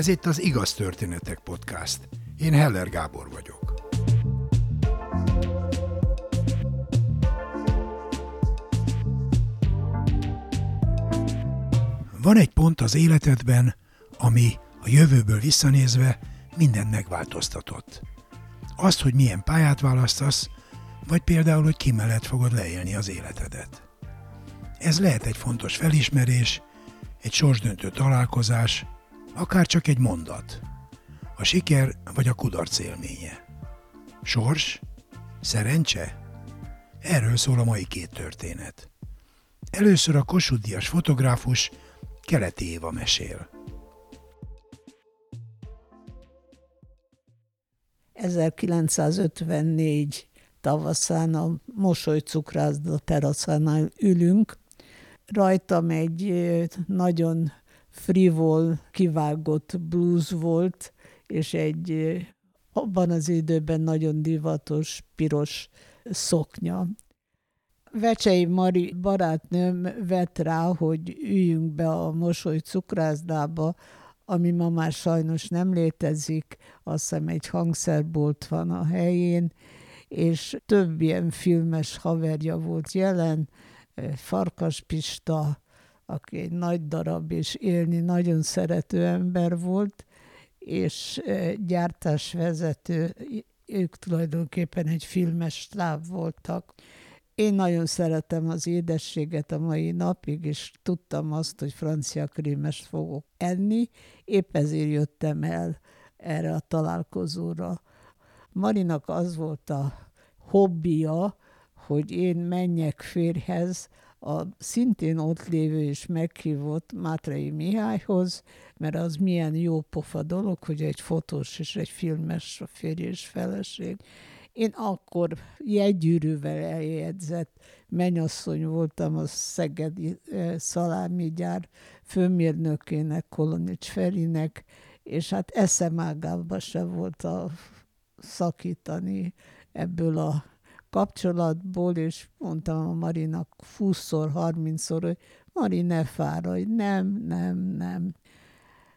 Ez itt az Igaz Történetek Podcast. Én Heller Gábor vagyok. Van egy pont az életedben, ami a jövőből visszanézve mindent megváltoztatott. Azt, hogy milyen pályát választasz, vagy például, hogy ki mellett fogod leélni az életedet. Ez lehet egy fontos felismerés, egy sorsdöntő találkozás, akár csak egy mondat. A siker vagy a kudarc élménye. Sors? Szerencse? Erről szól a mai két történet. Először a Kossuth Díjas fotográfus Keleti Éva mesél. 1954 tavaszán a mosolycukrászda teraszánál ülünk. Rajtam egy nagyon frivol, kivágott blues volt, és egy abban az időben nagyon divatos piros szoknya. Vecsei Mari barátnőm vett rá, hogy üljünk be a mosoly cukrászdába, ami ma már sajnos nem létezik, azt hiszem egy hangszerbolt van a helyén, és több ilyen filmes haverja volt jelen, Farkas Pista, aki egy nagy darab és élni nagyon szerető ember volt, és gyártásvezető, ők tulajdonképpen egy filmes stáb voltak. Én nagyon szeretem az édességet a mai napig, és tudtam azt, hogy francia krémest fogok enni, épp ezért jöttem el erre a találkozóra. Marinak az volt a hobbija, hogy én menjek férhez, a szintén ott lévő és meghívott Mátrai Mihályhoz, mert az milyen jó pofa dolog, hogy egy fotós és egy filmes a férj és feleség. Én akkor jegygyűrűvel eljegyzett menyasszony voltam a Szegedi eh, szalámigyár főmérnökének, Kolonics Ferinek, és hát eszemágába se volt a szakítani ebből a kapcsolatból, és mondtam a Marinak 20-szor, 30-szor, hogy Mari, ne fáradj, nem, nem, nem.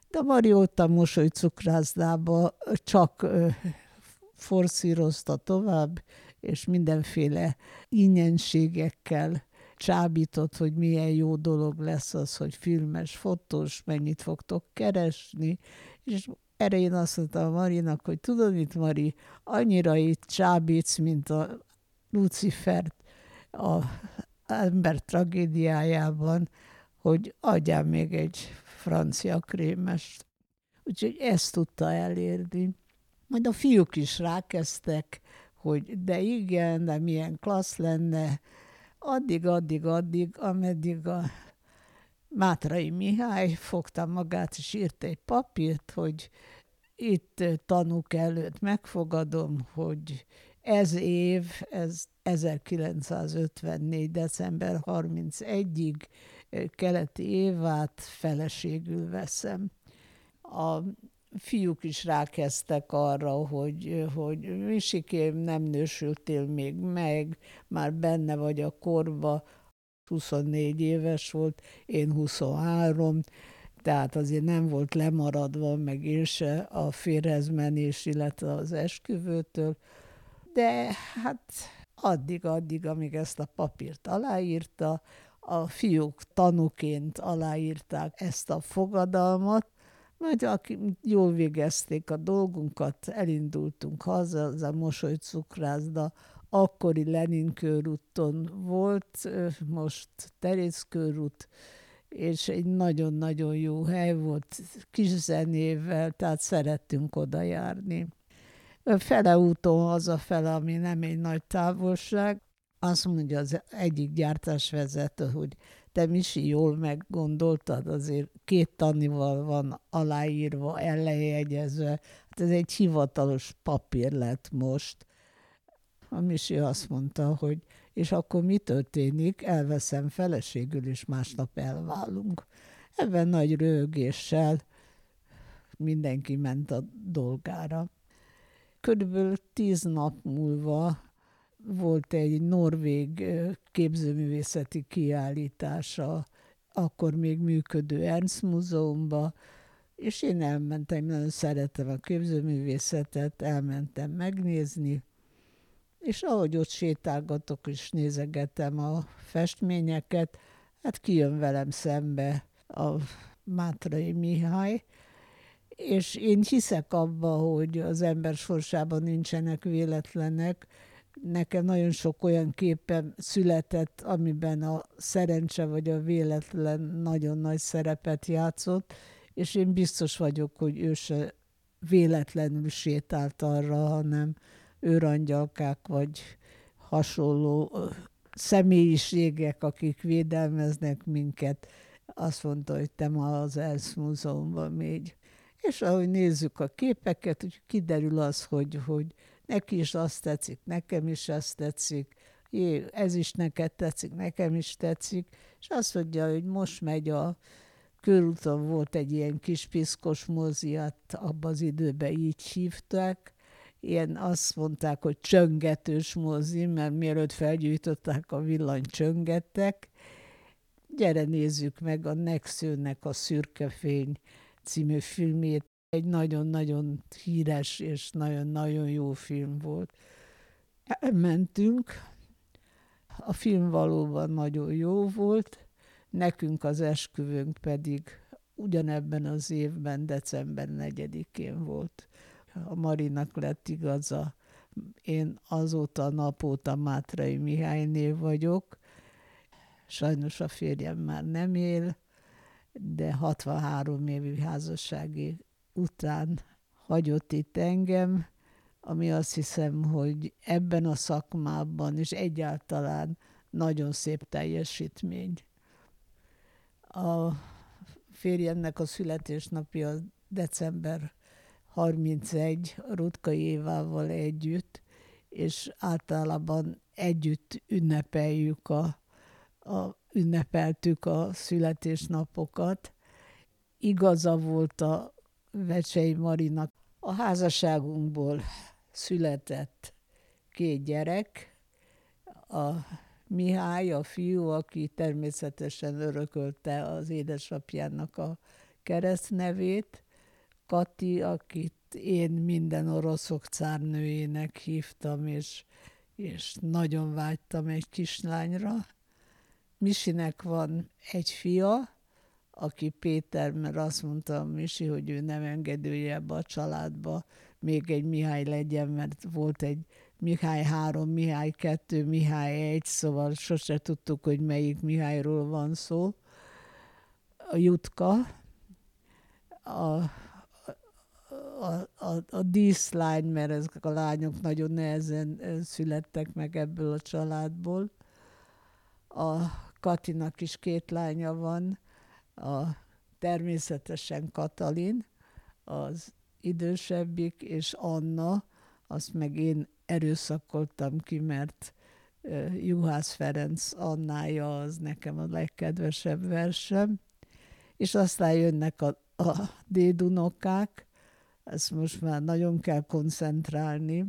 De Mari ott a mosoly cukrászdába csak forszírozta tovább, és mindenféle ingyenségekkel csábított, hogy milyen jó dolog lesz az, hogy filmes, fotós, mennyit fogtok keresni, és erre én azt mondtam Marinak, hogy tudod mit, Mari, annyira itt csábítsz, mint a Lucifert a ember tragédiájában, hogy adjál még egy francia krémest. Úgyhogy ezt tudta elérni. Majd a fiúk is rákezdtek, hogy de igen, de milyen klassz lenne, addig, addig, addig, ameddig a Mátrai Mihály fogta magát, és írt egy papírt, hogy itt tanúk előtt megfogadom, hogy ez év, ez 1954. december 31-ig keleti évát feleségül veszem. A fiúk is rákezdtek arra, hogy, hogy Misikém, nem nősültél még meg, már benne vagy a korba, 24 éves volt, én 23, tehát azért nem volt lemaradva, meg én se a férhezmenés, illetve az esküvőtől, de hát addig-addig, amíg ezt a papírt aláírta, a fiúk tanúként aláírták ezt a fogadalmat, majd akik jól végezték a dolgunkat, elindultunk haza, az a mosoly cukrászda, akkori Lenin körúton volt, most Terész körút, és egy nagyon-nagyon jó hely volt, kis zenével, tehát szerettünk oda járni fele úton hazafele, ami nem egy nagy távolság, azt mondja az egyik gyártásvezető, hogy te Misi jól meggondoltad, azért két tanival van aláírva, ellenjegyezve. Hát ez egy hivatalos papír lett most. A Misi azt mondta, hogy és akkor mi történik? Elveszem feleségül, és másnap elválunk. Ebben nagy rögéssel mindenki ment a dolgára körülbelül tíz nap múlva volt egy norvég képzőművészeti kiállítása, akkor még működő Ernst Múzeumban, és én elmentem, nagyon szeretem a képzőművészetet, elmentem megnézni, és ahogy ott sétálgatok és nézegetem a festményeket, hát kijön velem szembe a Mátrai Mihály, és én hiszek abba, hogy az ember sorsában nincsenek véletlenek. Nekem nagyon sok olyan képem született, amiben a szerencse vagy a véletlen nagyon nagy szerepet játszott, és én biztos vagyok, hogy ő se véletlenül sétált arra, hanem őrangyalkák vagy hasonló személyiségek, akik védelmeznek minket, azt mondta, hogy te ma az Elsz Múzeumban még. És ahogy nézzük a képeket, úgy kiderül az, hogy, hogy neki is azt tetszik, nekem is azt tetszik, jé, ez is neked tetszik, nekem is tetszik, és azt mondja, hogy most megy a körúton volt egy ilyen kis piszkos moziat, abban az időben így hívták, ilyen azt mondták, hogy csöngetős mozi, mert mielőtt felgyújtották a villany csöngettek. Gyere nézzük meg a Nexőnek a Szürke Fény című filmét. Egy nagyon-nagyon híres és nagyon-nagyon jó film volt. Mentünk, a film valóban nagyon jó volt, nekünk az esküvőnk pedig ugyanebben az évben, december 4-én volt a Marinak lett igaza. Én azóta napóta Mátrai Mihálynél vagyok. Sajnos a férjem már nem él, de 63 évi házassági után hagyott itt engem, ami azt hiszem, hogy ebben a szakmában és egyáltalán nagyon szép teljesítmény. A férjemnek a születésnapja december 31 Rutkai Évával együtt, és általában együtt ünnepeljük a, a, ünnepeltük a születésnapokat. Igaza volt a Vecsei Marinak. A házasságunkból született két gyerek, a Mihály, a fiú, aki természetesen örökölte az édesapjának a keresztnevét, Kati, akit én minden oroszok cárnőjének hívtam, és, és nagyon vágytam egy kislányra. Misinek van egy fia, aki Péter, mert azt mondta Misi, hogy ő nem engedője ebbe a családba, még egy Mihály legyen, mert volt egy Mihály három, Mihály kettő, Mihály egy, szóval sose tudtuk, hogy melyik Mihályról van szó. A Jutka, a a, a, a díszlány, mert ezek a lányok nagyon nehezen születtek meg ebből a családból. A Katinak is két lánya van, a természetesen Katalin, az idősebbik, és Anna, azt meg én erőszakoltam ki, mert Juhász Ferenc Annája az nekem a legkedvesebb versem, és aztán jönnek a, a dédunokák, ezt most már nagyon kell koncentrálni.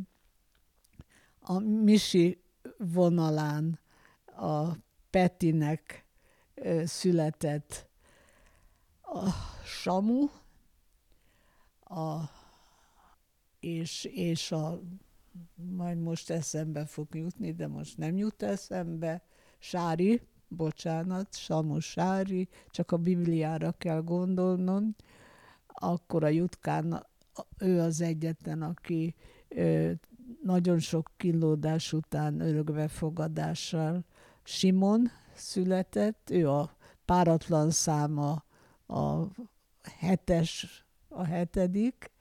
A Misi vonalán a Petinek született a Samu, a, és, és a, majd most eszembe fog jutni, de most nem jut eszembe, Sári, bocsánat, Samu Sári, csak a Bibliára kell gondolnom, akkor a Jutkán ő az egyetlen, aki nagyon sok kínlódás után örökbefogadással Simon született, ő a páratlan száma a hetes, a hetedik.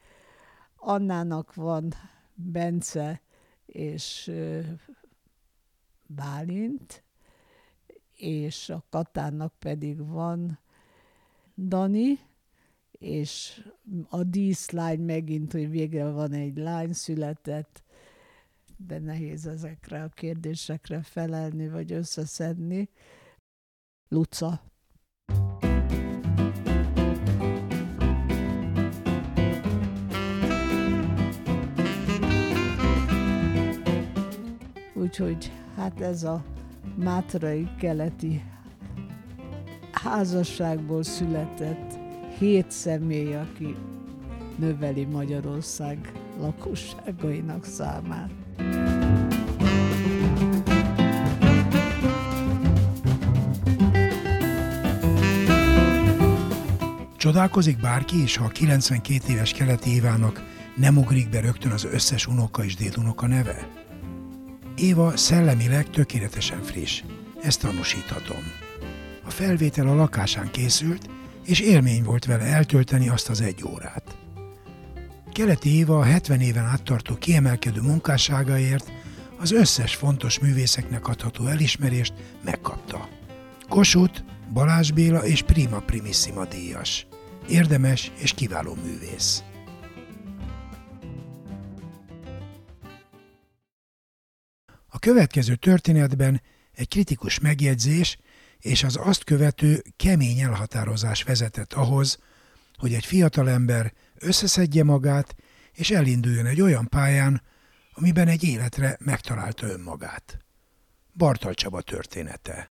Annának van Bence és Bálint, és a Katának pedig van Dani, és a díszlány megint, hogy végre van egy lány született, de nehéz ezekre a kérdésekre felelni, vagy összeszedni. Luca. Úgyhogy hát ez a mátrai keleti házasságból született hét személy, aki növeli Magyarország lakosságainak számát. Csodálkozik bárki is, ha a 92 éves keleti Évának nem ugrik be rögtön az összes unoka és dédunoka neve? Éva szellemileg tökéletesen friss, ezt tanúsíthatom. A felvétel a lakásán készült, és élmény volt vele eltölteni azt az egy órát. Keleti Éva a 70 éven áttartó kiemelkedő munkásságaért az összes fontos művészeknek adható elismerést megkapta. Kossuth, Balázs Béla és Prima Primissima díjas. Érdemes és kiváló művész. A következő történetben egy kritikus megjegyzés és az azt követő kemény elhatározás vezetett ahhoz, hogy egy fiatalember összeszedje magát, és elinduljon egy olyan pályán, amiben egy életre megtalálta önmagát. Bartal Csaba története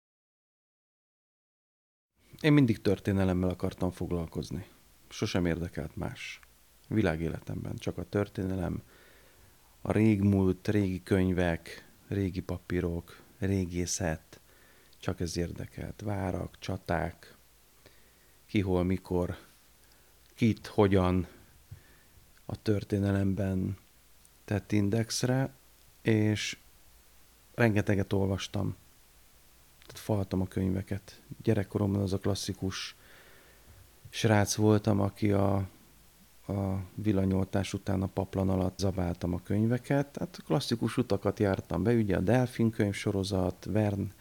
Én mindig történelemmel akartam foglalkozni. Sosem érdekelt más. Világéletemben csak a történelem, a régmúlt, régi könyvek, régi papírok, régészet, csak ez érdekelt. Várak, csaták, ki hol, mikor, kit, hogyan a történelemben tett indexre, és rengeteget olvastam. Tehát faltam a könyveket. Gyerekkoromban az a klasszikus srác voltam, aki a, a villanyoltás után a paplan alatt zabáltam a könyveket. Hát klasszikus utakat jártam be, ugye a Delfin könyvsorozat, Vern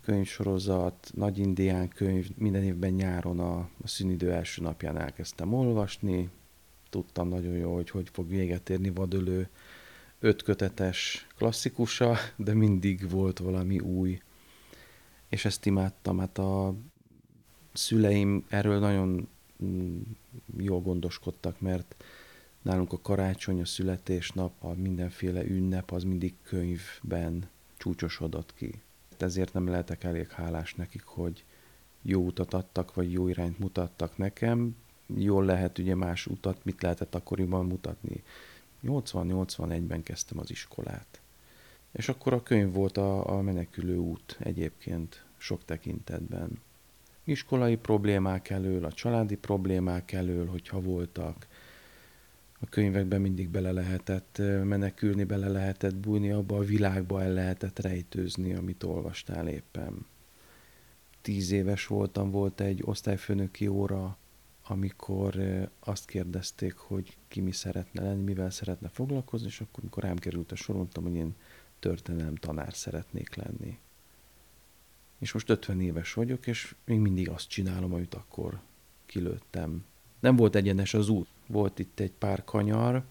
könyvsorozat, Nagy Indián könyv, minden évben nyáron a, a szünidő első napján elkezdtem olvasni, tudtam nagyon jó, hogy hogy fog véget érni vadölő ötkötetes klasszikusa, de mindig volt valami új. És ezt imádtam, hát a szüleim erről nagyon mm, jól gondoskodtak, mert nálunk a karácsony, a születésnap, a mindenféle ünnep az mindig könyvben csúcsosodott ki ezért nem lehetek elég hálás nekik, hogy jó utat adtak, vagy jó irányt mutattak nekem. Jól lehet ugye más utat, mit lehetett akkoriban mutatni. 80-81-ben kezdtem az iskolát. És akkor a könyv volt a, a menekülő út egyébként sok tekintetben. Iskolai problémák elől, a családi problémák elől, hogyha voltak, a könyvekben mindig bele lehetett menekülni, bele lehetett bújni, abba a világba el lehetett rejtőzni, amit olvastál éppen. Tíz éves voltam, volt egy osztályfőnöki óra, amikor azt kérdezték, hogy ki mi szeretne lenni, mivel szeretne foglalkozni, és akkor, amikor rám került a sor, mondtam, hogy én történelem tanár szeretnék lenni. És most 50 éves vagyok, és még mindig azt csinálom, amit akkor kilőttem. Nem volt egyenes az út volt itt egy pár kanyar.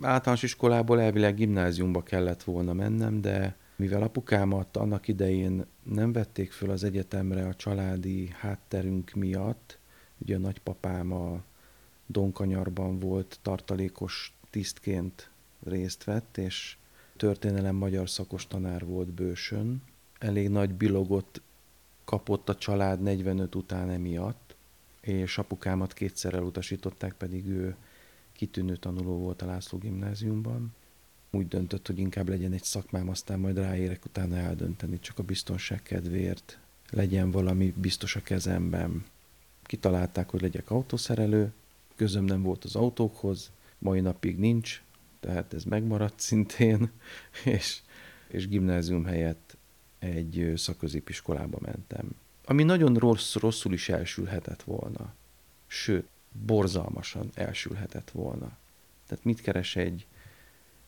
Általános iskolából elvileg gimnáziumba kellett volna mennem, de mivel apukámat annak idején nem vették föl az egyetemre a családi hátterünk miatt, ugye a nagypapám a Donkanyarban volt tartalékos tisztként részt vett, és történelem magyar szakos tanár volt bősön. Elég nagy bilogot kapott a család 45 után emiatt, és apukámat kétszer elutasították, pedig ő kitűnő tanuló volt a László gimnáziumban. Úgy döntött, hogy inkább legyen egy szakmám, aztán majd ráérek utána eldönteni, csak a biztonság kedvéért legyen valami biztos a kezemben. Kitalálták, hogy legyek autószerelő, közöm nem volt az autókhoz, mai napig nincs, tehát ez megmaradt szintén, és, és gimnázium helyett egy szakközépiskolába mentem ami nagyon rossz, rosszul is elsülhetett volna. Sőt, borzalmasan elsülhetett volna. Tehát mit keres egy,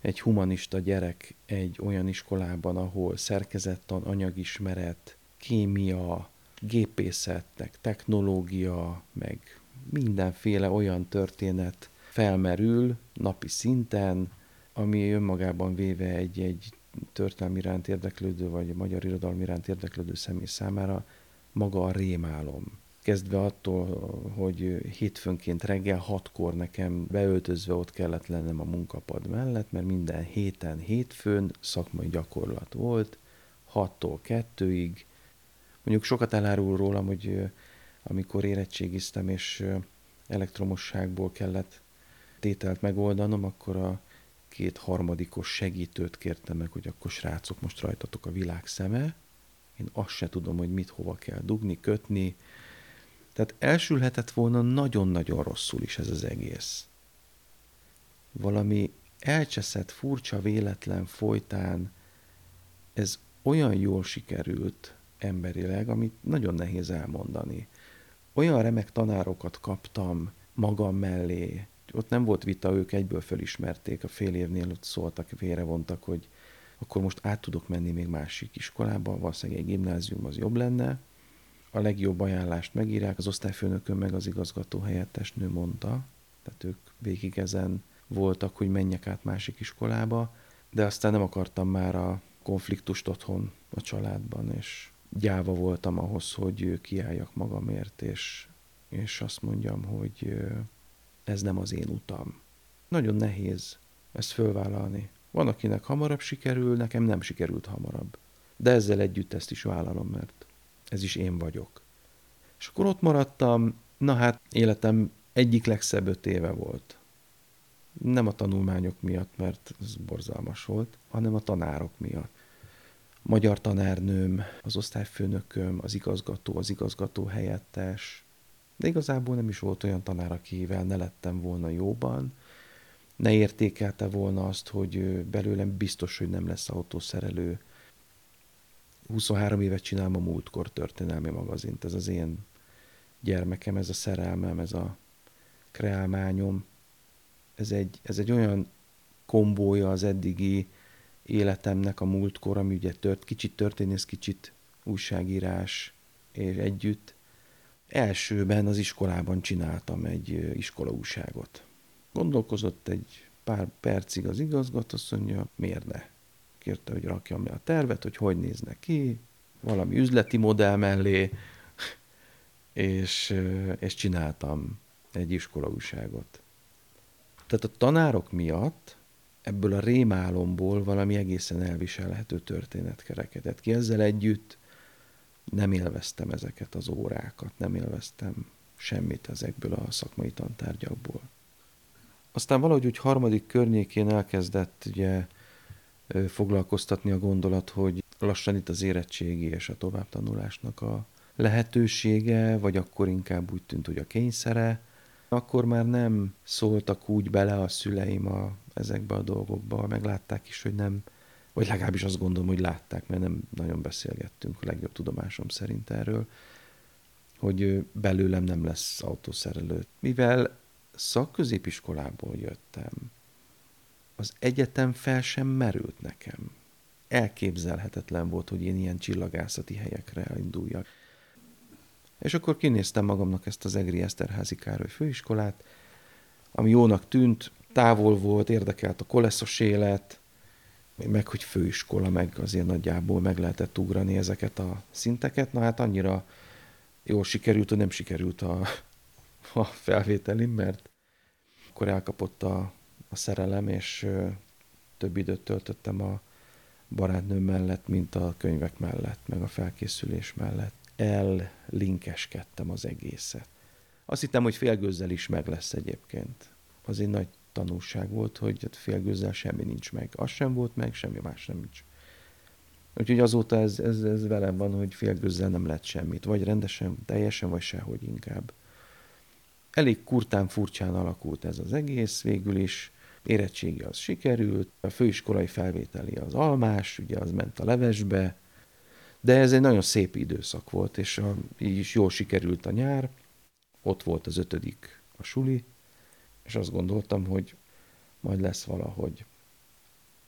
egy humanista gyerek egy olyan iskolában, ahol szerkezettan, anyagismeret, kémia, gépészetnek, technológia, meg mindenféle olyan történet felmerül napi szinten, ami önmagában véve egy, egy történelmi iránt érdeklődő, vagy magyar irodalmi iránt érdeklődő személy számára maga a rémálom. Kezdve attól, hogy hétfőnként reggel hatkor nekem beöltözve ott kellett lennem a munkapad mellett, mert minden héten hétfőn szakmai gyakorlat volt, 6-tól 2-ig. Mondjuk sokat elárul rólam, hogy amikor érettségiztem, és elektromosságból kellett tételt megoldanom, akkor a két harmadikos segítőt kértem meg, hogy akkor srácok, most rajtatok a világ szeme. Én azt se tudom, hogy mit hova kell dugni, kötni. Tehát elsülhetett volna nagyon-nagyon rosszul is ez az egész. Valami elcseszett, furcsa, véletlen folytán ez olyan jól sikerült emberileg, amit nagyon nehéz elmondani. Olyan remek tanárokat kaptam magam mellé, ott nem volt vita, ők egyből felismerték, a fél évnél ott szóltak, vontak, hogy akkor most át tudok menni még másik iskolába, valószínűleg egy gimnázium az jobb lenne. A legjobb ajánlást megírják, az osztályfőnökön meg az igazgató helyettes nő mondta, tehát ők végig ezen voltak, hogy menjek át másik iskolába, de aztán nem akartam már a konfliktust otthon a családban, és gyáva voltam ahhoz, hogy kiálljak magamért, és, és azt mondjam, hogy ez nem az én utam. Nagyon nehéz ezt fölvállalni. Van, akinek hamarabb sikerül, nekem nem sikerült hamarabb. De ezzel együtt ezt is vállalom, mert ez is én vagyok. És akkor ott maradtam, na hát életem egyik legszebb öt éve volt. Nem a tanulmányok miatt, mert ez borzalmas volt, hanem a tanárok miatt. Magyar tanárnőm, az osztályfőnököm, az igazgató, az igazgató helyettes, de igazából nem is volt olyan tanár, akivel ne lettem volna jóban, ne értékelte volna azt, hogy belőlem biztos, hogy nem lesz autószerelő. 23 évet csinálom a múltkor történelmi magazint, ez az én gyermekem, ez a szerelmem, ez a kreálmányom. Ez egy, ez egy olyan kombója az eddigi életemnek a múltkor, ami ugye tört, kicsit történész, kicsit újságírás és együtt, Elsőben az iskolában csináltam egy iskolaúságot. Gondolkozott egy pár percig az igazgató, azt mondja, miért ne? Kérte, hogy rakjam le a tervet, hogy hogy nézne ki, valami üzleti modell mellé, és, és csináltam egy iskolaúságot. Tehát a tanárok miatt ebből a rémálomból valami egészen elviselhető történet kerekedett ki. Ezzel együtt nem élveztem ezeket az órákat, nem élveztem semmit ezekből a szakmai tantárgyakból. Aztán valahogy úgy harmadik környékén elkezdett ugye foglalkoztatni a gondolat, hogy lassan itt az érettségi és a továbbtanulásnak a lehetősége, vagy akkor inkább úgy tűnt, hogy a kényszere, akkor már nem szóltak úgy bele a szüleim a, ezekbe a dolgokba, meglátták is, hogy nem vagy legalábbis azt gondolom, hogy látták, mert nem nagyon beszélgettünk a legjobb tudomásom szerint erről, hogy belőlem nem lesz autószerelő. Mivel szakközépiskolából jöttem, az egyetem fel sem merült nekem. Elképzelhetetlen volt, hogy én ilyen csillagászati helyekre induljak. És akkor kinéztem magamnak ezt az Egri Eszterházi Károly főiskolát, ami jónak tűnt, távol volt, érdekelt a koleszos élet, meg hogy főiskola, meg azért nagyjából meg lehetett ugrani ezeket a szinteket. Na hát annyira jól sikerült, hogy nem sikerült a, a felvételim, mert akkor elkapott a, a szerelem, és több időt töltöttem a barátnőm mellett, mint a könyvek mellett, meg a felkészülés mellett. Ellinkeskedtem az egészet. Azt hittem, hogy félgőzzel is meg lesz egyébként. Az egy nagy tanulság volt, hogy félgőzzel semmi nincs meg. Az sem volt meg, semmi más nem nincs. Úgyhogy azóta ez, ez, ez velem van, hogy félgőzzel nem lett semmit. Vagy rendesen, teljesen, vagy sehogy inkább. Elég kurtán, furcsán alakult ez az egész végül is. Érettségi az sikerült, a főiskolai felvételi az almás, ugye az ment a levesbe, de ez egy nagyon szép időszak volt, és a, így is jól sikerült a nyár. Ott volt az ötödik a suli, és azt gondoltam, hogy majd lesz valahogy.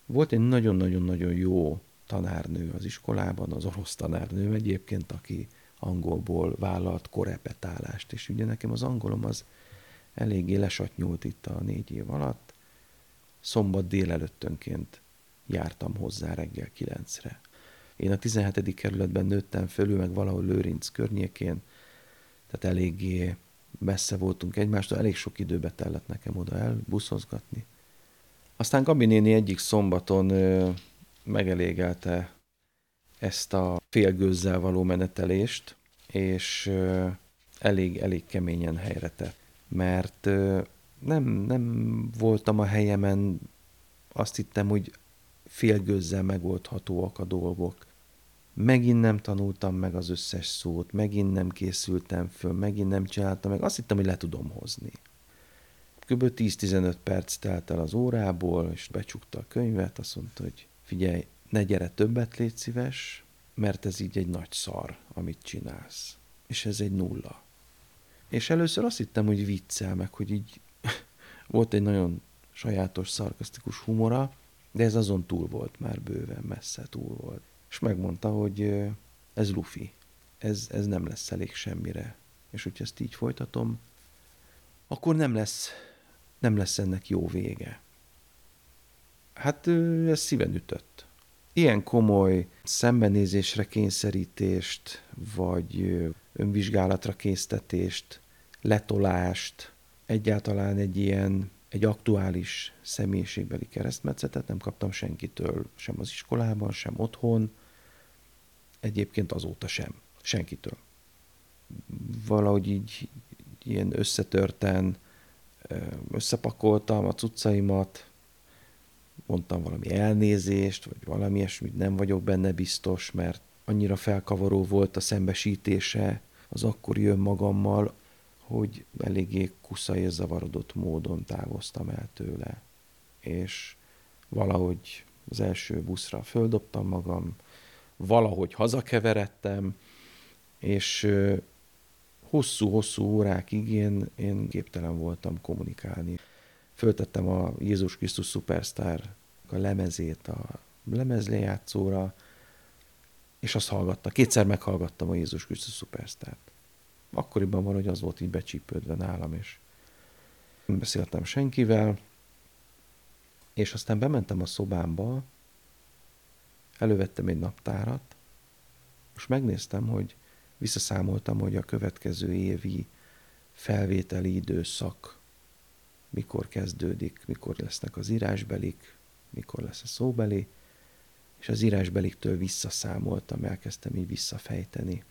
Volt egy nagyon-nagyon-nagyon jó tanárnő az iskolában, az orosz tanárnő egyébként, aki angolból vállalt korepetálást, és ugye nekem az angolom az eléggé lesatnyult itt a négy év alatt. Szombat délelőttönként jártam hozzá reggel kilencre. Én a 17. kerületben nőttem fölül, meg valahol Lőrinc környékén, tehát eléggé messze voltunk egymástól, elég sok időbe tellett nekem oda elbuszozgatni. Aztán Gabi néni egyik szombaton ö, megelégelte ezt a félgőzzel való menetelést, és ö, elég, elég keményen helyre tett. mert nem, nem voltam a helyemen, azt hittem, hogy félgőzzel megoldhatóak a dolgok. Megint nem tanultam meg az összes szót, megint nem készültem föl, megint nem csináltam meg, azt hittem, hogy le tudom hozni. Kb. 10-15 perc telt el az órából, és becsukta a könyvet, azt mondta, hogy figyelj, ne gyere többet, légy szíves, mert ez így egy nagy szar, amit csinálsz. És ez egy nulla. És először azt hittem, hogy viccel, meg hogy így volt egy nagyon sajátos, szarkasztikus humora, de ez azon túl volt már bőven, messze túl volt. És megmondta, hogy ez lufi, ez, ez nem lesz elég semmire. És hogyha ezt így folytatom, akkor nem lesz, nem lesz ennek jó vége. Hát ez szíven ütött. Ilyen komoly szembenézésre kényszerítést, vagy önvizsgálatra késztetést, letolást, egyáltalán egy ilyen, egy aktuális személyiségbeli keresztmetszetet nem kaptam senkitől, sem az iskolában, sem otthon, egyébként azóta sem, senkitől. Valahogy így ilyen összetörten összepakoltam a cuccaimat, mondtam valami elnézést, vagy valami ilyesmit, nem vagyok benne biztos, mert annyira felkavaró volt a szembesítése az akkori önmagammal, hogy eléggé kusza és zavarodott módon távoztam el tőle. És valahogy az első buszra földobtam magam, valahogy hazakeveredtem, és hosszú-hosszú órákig én, én képtelen voltam kommunikálni. Föltettem a Jézus Krisztus Superstar a lemezét a lemezlejátszóra, és azt hallgatta. Kétszer meghallgattam a Jézus Krisztus Superstart. Akkoriban van, hogy az volt így becsípődve nálam, és nem beszéltem senkivel, és aztán bementem a szobámba, elővettem egy naptárat, és megnéztem, hogy visszaszámoltam, hogy a következő évi felvételi időszak mikor kezdődik, mikor lesznek az írásbelik, mikor lesz a szóbeli, és az írásbeliktől visszaszámoltam, elkezdtem így visszafejteni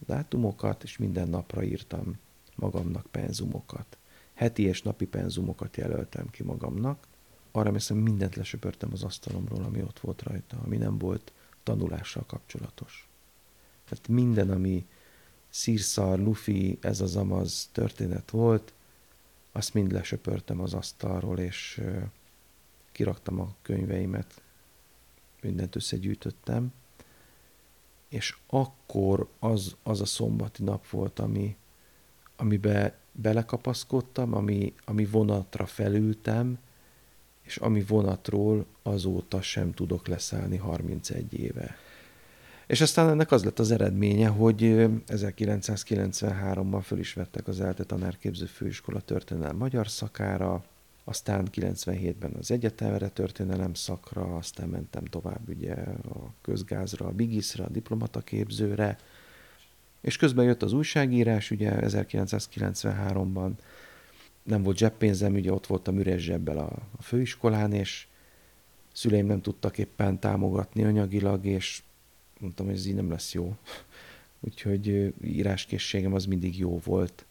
a dátumokat, és minden napra írtam magamnak penzumokat. Heti és napi penzumokat jelöltem ki magamnak. Arra hiszem, mindent lesöpörtem az asztalomról, ami ott volt rajta, ami nem volt tanulással kapcsolatos. Tehát minden, ami szírszar, lufi, ez az amaz történet volt, azt mind lesöpörtem az asztalról, és kiraktam a könyveimet, mindent összegyűjtöttem, és akkor az, az a szombati nap volt, ami, amibe belekapaszkodtam, ami, ami vonatra felültem, és ami vonatról azóta sem tudok leszállni 31 éve. És aztán ennek az lett az eredménye, hogy 1993-ban föl is vettek az ELTE tanárképző főiskola történelem magyar szakára, aztán 97-ben az egyetemre történelem szakra, aztán mentem tovább ugye a közgázra, a bigiszra, a diplomataképzőre, és közben jött az újságírás, ugye 1993-ban nem volt zseppénzem, ugye ott voltam üres zsebbel a, a főiskolán, és szüleim nem tudtak éppen támogatni anyagilag, és mondtam, hogy ez így nem lesz jó. Úgyhogy íráskészségem az mindig jó volt.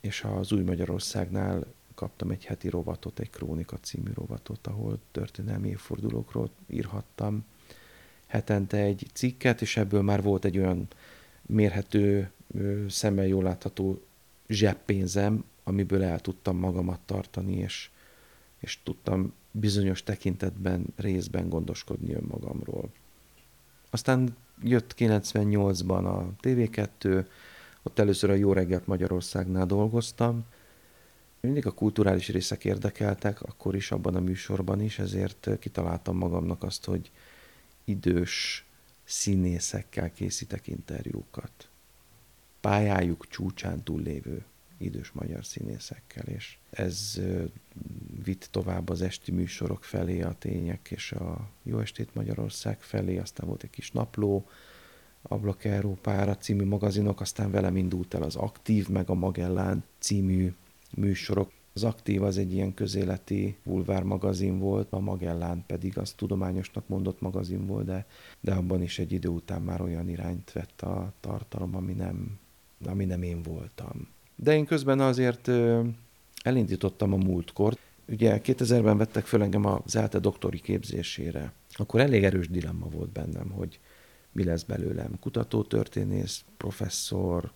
És az Új Magyarországnál kaptam egy heti rovatot, egy Krónika című rovatot, ahol történelmi évfordulókról írhattam hetente egy cikket, és ebből már volt egy olyan mérhető, szemmel jól látható zseppénzem, amiből el tudtam magamat tartani, és, és tudtam bizonyos tekintetben részben gondoskodni önmagamról. Aztán jött 98-ban a TV2, ott először a Jó reggelt Magyarországnál dolgoztam. Mindig a kulturális részek érdekeltek, akkor is abban a műsorban is, ezért kitaláltam magamnak azt, hogy idős színészekkel készítek interjúkat. Pályájuk csúcsán túllévő idős magyar színészekkel, és ez vitt tovább az esti műsorok felé a tények és a Jó estét Magyarország felé, aztán volt egy kis napló, Ablak Európára című magazinok, aztán velem indult el az Aktív, meg a Magellán című műsorok. Az Aktív az egy ilyen közéleti bulvár magazin volt, a Magellán pedig az tudományosnak mondott magazin volt, de, de abban is egy idő után már olyan irányt vett a tartalom, ami nem, ami nem én voltam De én közben azért elindítottam a múltkor. Ugye 2000-ben vettek föl engem az ELTE doktori képzésére. Akkor elég erős dilemma volt bennem, hogy mi lesz belőlem. Kutatótörténész, professzor.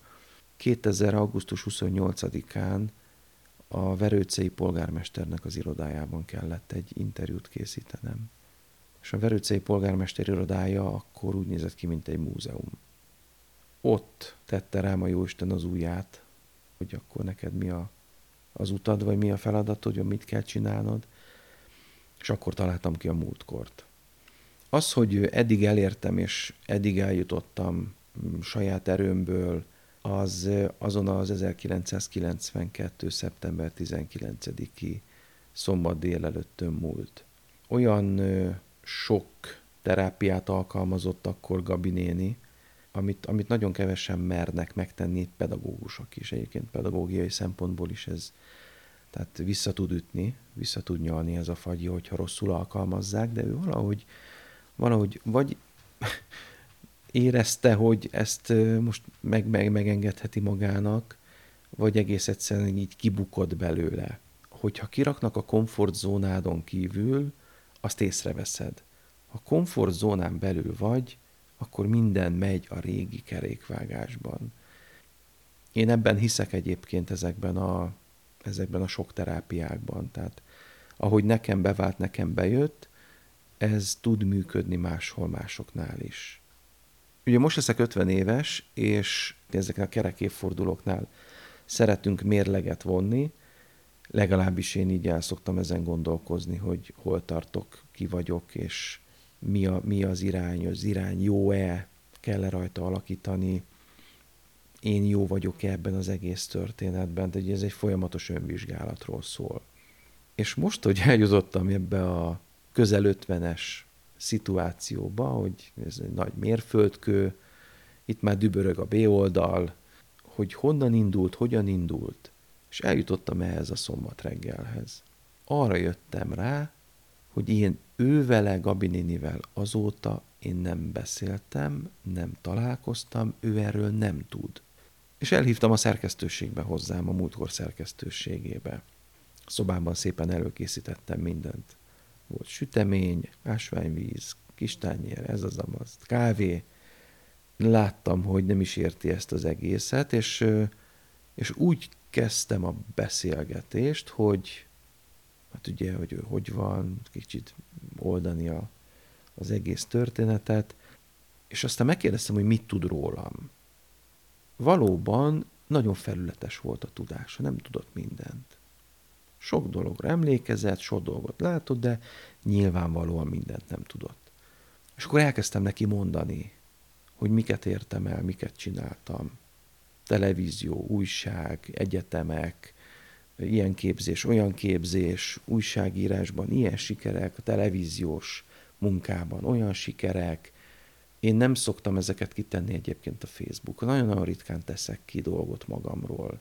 2000. augusztus 28-án a Verőcei polgármesternek az irodájában kellett egy interjút készítenem. És a Verőcei polgármester irodája akkor úgy nézett ki, mint egy múzeum. Ott tette rám a Jóisten az ujját, hogy akkor neked mi a, az utad, vagy mi a feladatod, hogy mit kell csinálnod, és akkor találtam ki a múltkort. Az, hogy eddig elértem, és eddig eljutottam mm, saját erőmből, az azon az 1992. szeptember 19-i szombat délelőttön múlt. Olyan sok terápiát alkalmazott akkor Gabi néni, amit, amit nagyon kevesen mernek megtenni pedagógusok is. Egyébként pedagógiai szempontból is ez tehát vissza tud ütni, vissza tud nyalni ez a fagy, hogyha rosszul alkalmazzák, de ő valahogy, valahogy vagy érezte, hogy ezt most meg, meg, megengedheti magának, vagy egész egyszerűen így kibukott belőle. Hogyha kiraknak a komfortzónádon kívül, azt észreveszed. Ha komfortzónán belül vagy, akkor minden megy a régi kerékvágásban. Én ebben hiszek egyébként ezekben a, ezekben a sok terápiákban. Tehát ahogy nekem bevált, nekem bejött, ez tud működni máshol, másoknál is. Ugye most leszek 50 éves, és ezeknek a kerek szeretünk mérleget vonni, legalábbis én így el szoktam ezen gondolkozni, hogy hol tartok, ki vagyok, és mi, a, mi az irány, az irány jó-e, kell-e rajta alakítani, én jó vagyok-e ebben az egész történetben, de ez egy folyamatos önvizsgálatról szól. És most, hogy eljutottam ebbe a közel 50-es szituációba, hogy ez egy nagy mérföldkő, itt már dübörög a B oldal, hogy honnan indult, hogyan indult, és eljutottam ehhez a szombat reggelhez. Arra jöttem rá, hogy én ővele, Gabi nénivel azóta én nem beszéltem, nem találkoztam, ő erről nem tud. És elhívtam a szerkesztőségbe hozzám, a múltkor szerkesztőségébe. A szobában szépen előkészítettem mindent. Volt sütemény, ásványvíz, kis tányér, ez az amaz, kávé. Láttam, hogy nem is érti ezt az egészet, és, és úgy kezdtem a beszélgetést, hogy hát ugye, hogy ő hogy van, kicsit oldani a, az egész történetet, és aztán megkérdeztem, hogy mit tud rólam. Valóban nagyon felületes volt a tudása, nem tudott mindent. Sok dologra emlékezett, sok dolgot látott, de nyilvánvalóan mindent nem tudott. És akkor elkezdtem neki mondani, hogy miket értem el, miket csináltam. Televízió, újság, egyetemek, ilyen képzés, olyan képzés, újságírásban ilyen sikerek, televíziós munkában olyan sikerek. Én nem szoktam ezeket kitenni egyébként a Facebookon, nagyon-nagyon ritkán teszek ki dolgot magamról.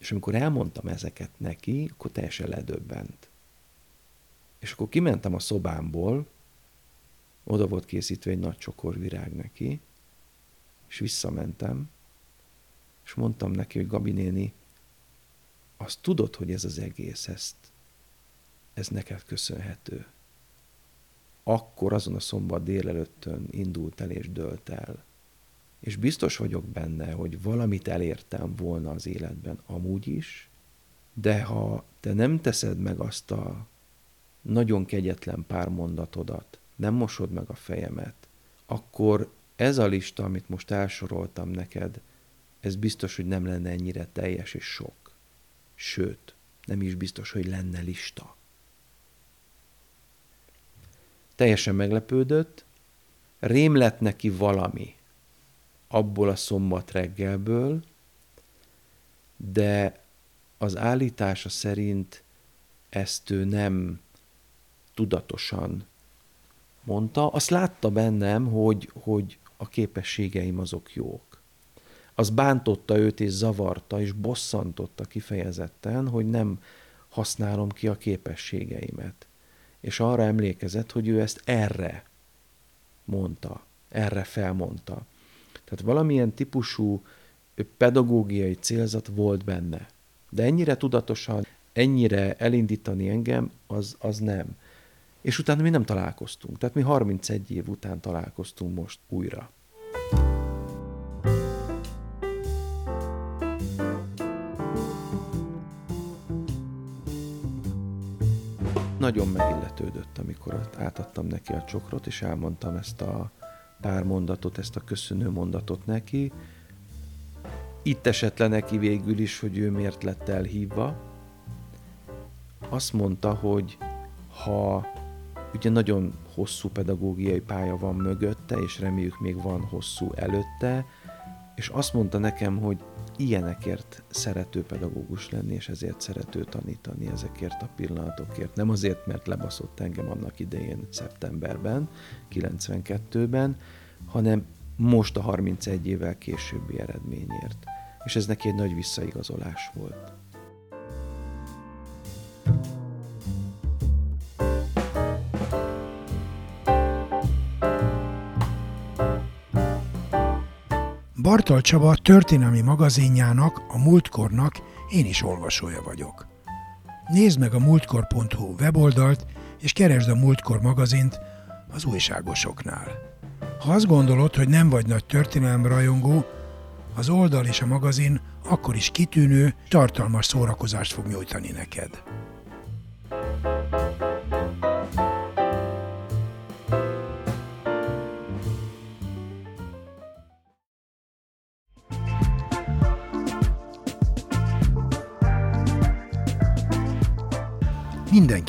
És amikor elmondtam ezeket neki, akkor teljesen ledöbbent. És akkor kimentem a szobámból, oda volt készítve egy nagy csokor virág neki, és visszamentem, és mondtam neki, hogy Gabi néni, azt tudod, hogy ez az egész, ezt, ez neked köszönhető. Akkor azon a szombat délelőttön indult el és dölt el. És biztos vagyok benne, hogy valamit elértem volna az életben amúgy is, de ha te nem teszed meg azt a nagyon kegyetlen pár mondatodat, nem mosod meg a fejemet, akkor ez a lista, amit most elsoroltam neked, ez biztos, hogy nem lenne ennyire teljes és sok. Sőt, nem is biztos, hogy lenne lista. Teljesen meglepődött, rém lett neki valami abból a szombat reggelből, de az állítása szerint ezt ő nem tudatosan mondta. Azt látta bennem, hogy, hogy a képességeim azok jók az bántotta őt és zavarta, és bosszantotta kifejezetten, hogy nem használom ki a képességeimet. És arra emlékezett, hogy ő ezt erre mondta, erre felmondta. Tehát valamilyen típusú pedagógiai célzat volt benne. De ennyire tudatosan, ennyire elindítani engem, az, az nem. És utána mi nem találkoztunk. Tehát mi 31 év után találkoztunk most újra. Nagyon megilletődött, amikor átadtam neki a csokrot, és elmondtam ezt a pár mondatot, ezt a köszönő mondatot neki. Itt esett le neki végül is, hogy ő miért lett elhívva. Azt mondta, hogy ha ugye nagyon hosszú pedagógiai pálya van mögötte, és reméljük még van hosszú előtte, és azt mondta nekem, hogy ilyenekért szerető pedagógus lenni, és ezért szerető tanítani ezekért a pillanatokért. Nem azért, mert lebaszott engem annak idején szeptemberben, 92-ben, hanem most a 31 évvel későbbi eredményért. És ez neki egy nagy visszaigazolás volt. Bartal Csaba történelmi magazinjának, a Múltkornak én is olvasója vagyok. Nézd meg a múltkor.hu weboldalt, és keresd a Múltkor magazint az újságosoknál. Ha azt gondolod, hogy nem vagy nagy történelem rajongó, az oldal és a magazin akkor is kitűnő, tartalmas szórakozást fog nyújtani neked.